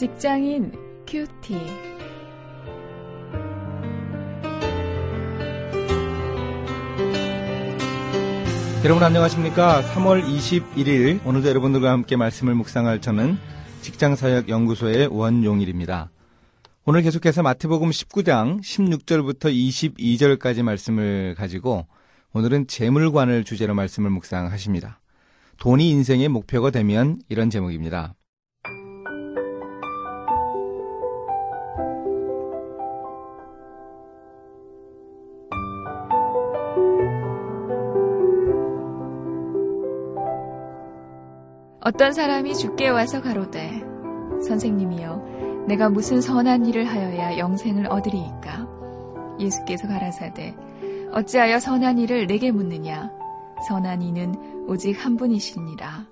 직장인 큐티. 여러분 안녕하십니까? 3월 21일 오늘도 여러분들과 함께 말씀을 묵상할 저는 직장사역연구소의 원용일입니다. 오늘 계속해서 마태복음 19장 16절부터 22절까지 말씀을 가지고 오늘은 재물관을 주제로 말씀을 묵상하십니다. 돈이 인생의 목표가 되면 이런 제목입니다. 어떤 사람이 죽게 와서 가로되 선생님이여 내가 무슨 선한 일을 하여야 영생을 얻으리이까? 예수께서 가라사대 어찌하여 선한 일을 내게 묻느냐? 선한 이는 오직 한 분이시니라.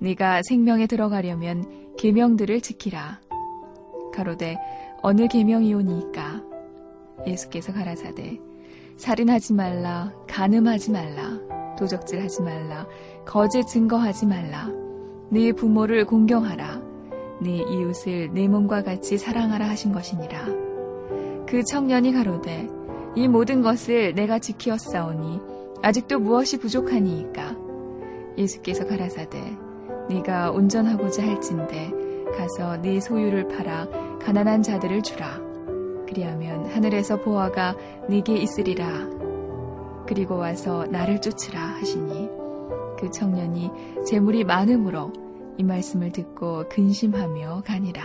네가 생명에 들어가려면 계명들을 지키라. 가로되 어느 계명이오니이까? 예수께서 가라사대 살인하지 말라 간음하지 말라 도적질하지 말라 거짓 증거하지 말라 네 부모를 공경하라. 네 이웃을 내 몸과 같이 사랑하라 하신 것이니라. 그 청년이 가로되 이 모든 것을 내가 지키었사오니 아직도 무엇이 부족하니이까 예수께서 가라사대 네가 온전하고자 할진대 가서 네 소유를 팔아 가난한 자들을 주라. 그리하면 하늘에서 보아가 네게 있으리라. 그리고 와서 나를 쫓으라 하시니 그 청년이 재물이 많음으로 이 말씀을 듣고 근심하며 가니라.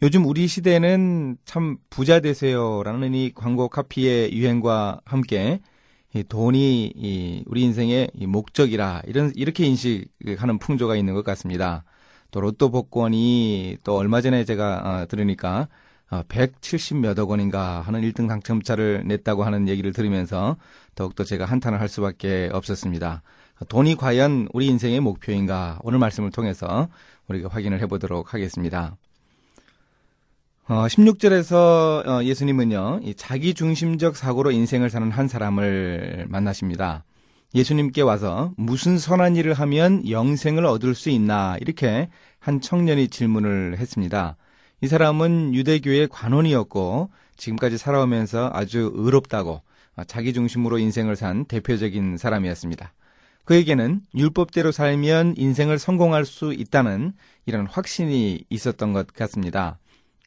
요즘 우리 시대는 참 부자 되세요라는 이 광고 카피의 유행과 함께 돈이 우리 인생의 목적이라 이런 이렇게 인식하는 풍조가 있는 것 같습니다. 또 로또 복권이 또 얼마 전에 제가 어, 들으니까 170몇억 원인가 하는 1등 당첨자를 냈다고 하는 얘기를 들으면서 더욱더 제가 한탄을 할 수밖에 없었습니다. 돈이 과연 우리 인생의 목표인가 오늘 말씀을 통해서 우리가 확인을 해보도록 하겠습니다. 어, 16절에서 어, 예수님은요, 자기 중심적 사고로 인생을 사는 한 사람을 만나십니다. 예수님께 와서 무슨 선한 일을 하면 영생을 얻을 수 있나 이렇게 한 청년이 질문을 했습니다. 이 사람은 유대교의 관원이었고 지금까지 살아오면서 아주 의롭다고 자기 중심으로 인생을 산 대표적인 사람이었습니다. 그에게는 율법대로 살면 인생을 성공할 수 있다는 이런 확신이 있었던 것 같습니다.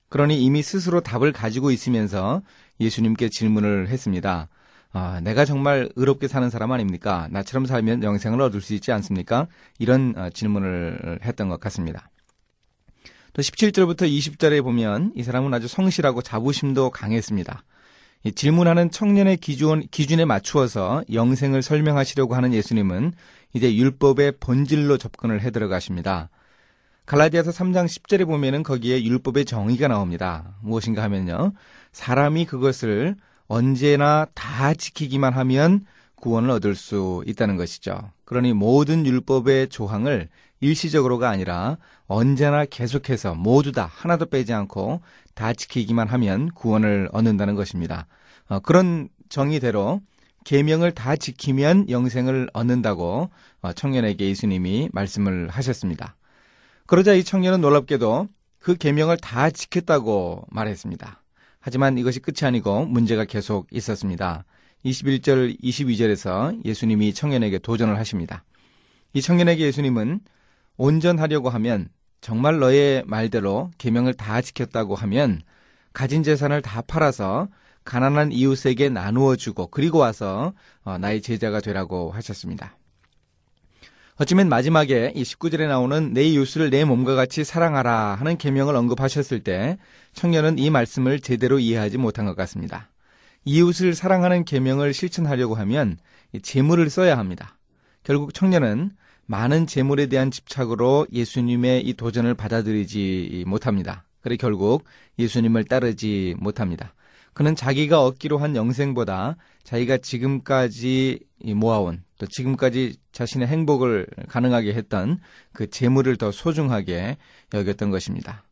그러니 이미 스스로 답을 가지고 있으면서 예수님께 질문을 했습니다. 아, 내가 정말 의롭게 사는 사람 아닙니까? 나처럼 살면 영생을 얻을 수 있지 않습니까? 이런 어, 질문을 했던 것 같습니다. 또 17절부터 20절에 보면 이 사람은 아주 성실하고 자부심도 강했습니다. 질문하는 청년의 기준, 기준에 맞추어서 영생을 설명하시려고 하는 예수님은 이제 율법의 본질로 접근을 해 들어가십니다. 갈라디아서 3장 10절에 보면은 거기에 율법의 정의가 나옵니다. 무엇인가 하면요. 사람이 그것을 언제나 다 지키기만 하면 구원을 얻을 수 있다는 것이죠. 그러니 모든 율법의 조항을 일시적으로가 아니라 언제나 계속해서 모두 다 하나도 빼지 않고 다 지키기만 하면 구원을 얻는다는 것입니다. 어, 그런 정의대로 계명을 다 지키면 영생을 얻는다고 어, 청년에게 예수님이 말씀을 하셨습니다. 그러자 이 청년은 놀랍게도 그 계명을 다 지켰다고 말했습니다. 하지만 이것이 끝이 아니고 문제가 계속 있었습니다. 21절, 22절에서 예수님이 청년에게 도전을 하십니다. 이 청년에게 예수님은 온전하려고 하면 정말 너의 말대로 계명을 다 지켰다고 하면 가진 재산을 다 팔아서 가난한 이웃에게 나누어 주고 그리고 와서 어, 나의 제자가 되라고 하셨습니다. 어쩌면 마지막에 이 19절에 나오는 내 이웃을 내 몸과 같이 사랑하라 하는 계명을 언급하셨을 때 청년은 이 말씀을 제대로 이해하지 못한 것 같습니다. 이웃을 사랑하는 계명을 실천하려고 하면 재물을 써야 합니다. 결국 청년은 많은 재물에 대한 집착으로 예수님의 이 도전을 받아들이지 못합니다. 그래 결국 예수님을 따르지 못합니다. 그는 자기가 얻기로 한 영생보다 자기가 지금까지 모아온 또 지금까지 자신의 행복을 가능하게 했던 그 재물을 더 소중하게 여겼던 것입니다.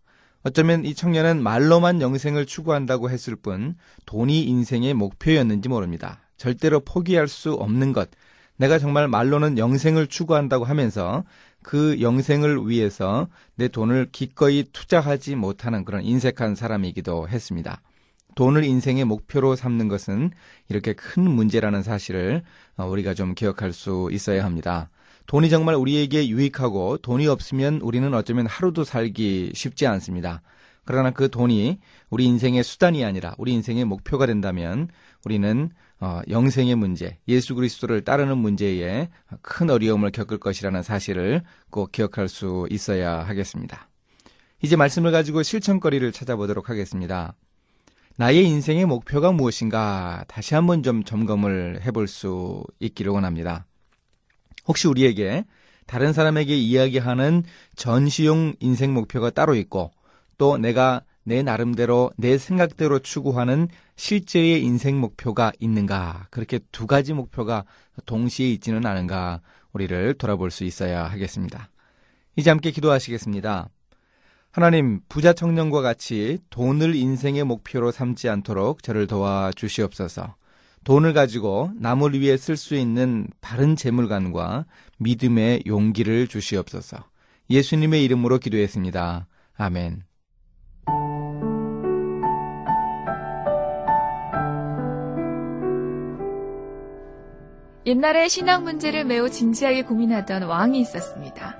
어쩌면 이 청년은 말로만 영생을 추구한다고 했을 뿐 돈이 인생의 목표였는지 모릅니다. 절대로 포기할 수 없는 것. 내가 정말 말로는 영생을 추구한다고 하면서 그 영생을 위해서 내 돈을 기꺼이 투자하지 못하는 그런 인색한 사람이기도 했습니다. 돈을 인생의 목표로 삼는 것은 이렇게 큰 문제라는 사실을 어, 우리가 좀 기억할 수 있어야 합니다. 돈이 정말 우리에게 유익하고 돈이 없으면 우리는 어쩌면 하루도 살기 쉽지 않습니다. 그러나 그 돈이 우리 인생의 수단이 아니라 우리 인생의 목표가 된다면 우리는 어, 영생의 문제, 예수 그리스도를 따르는 문제에 큰 어려움을 겪을 것이라는 사실을 꼭 기억할 수 있어야 하겠습니다. 이제 말씀을 가지고 실천거리를 찾아보도록 하겠습니다. 나의 인생의 목표가 무엇인가 다시 한번 좀 점검을 해볼 수 있기를 원합니다. 혹시 우리에게 다른 사람에게 이야기하는 전시용 인생 목표가 따로 있고 또 내가 내 나름대로 내 생각대로 추구하는 실제의 인생 목표가 있는가 그렇게 두 가지 목표가 동시에 있지는 않은가 우리를 돌아볼 수 있어야 하겠습니다. 이제 함께 기도하시겠습니다. 하나님 부자 청년과 같이 돈을 인생의 목표로 삼지 않도록 저를 도와 주시옵소서. 돈을 가지고 남을 위해 쓸 수 있는 바른 재물관과 믿음의 용기를 주시옵소서. 예수님의 이름으로 기도했습니다. 아멘. 옛날에 신앙 문제를 매우 진지하게 고민하던 왕이 있었습니다.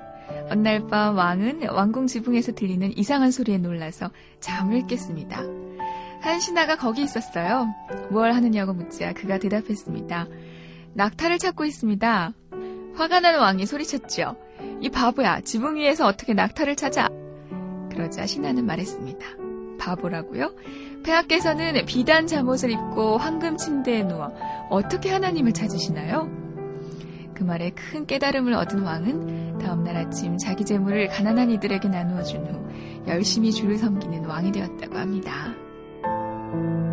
어느 날 밤 왕은 왕궁 지붕에서 들리는 이상한 소리에 놀라서 잠을 깼습니다. 한 신하가 거기 있었어요. 뭘 하느냐고 묻자 그가 대답했습니다. 낙타를 찾고 있습니다. 화가 난 왕이 소리쳤죠. 이 바보야, 지붕 위에서 어떻게 낙타를 찾아? 그러자 신하는 말했습니다. 바보라고요? 폐하께서는 비단 잠옷을 입고 황금 침대에 누워 어떻게 하나님을 찾으시나요? 그 말에 큰 깨달음을 얻은 왕은 다음날 아침 자기 재물을 가난한 이들에게 나누어 준 후 열심히 주를 섬기는 왕이 되었다고 합니다. thank you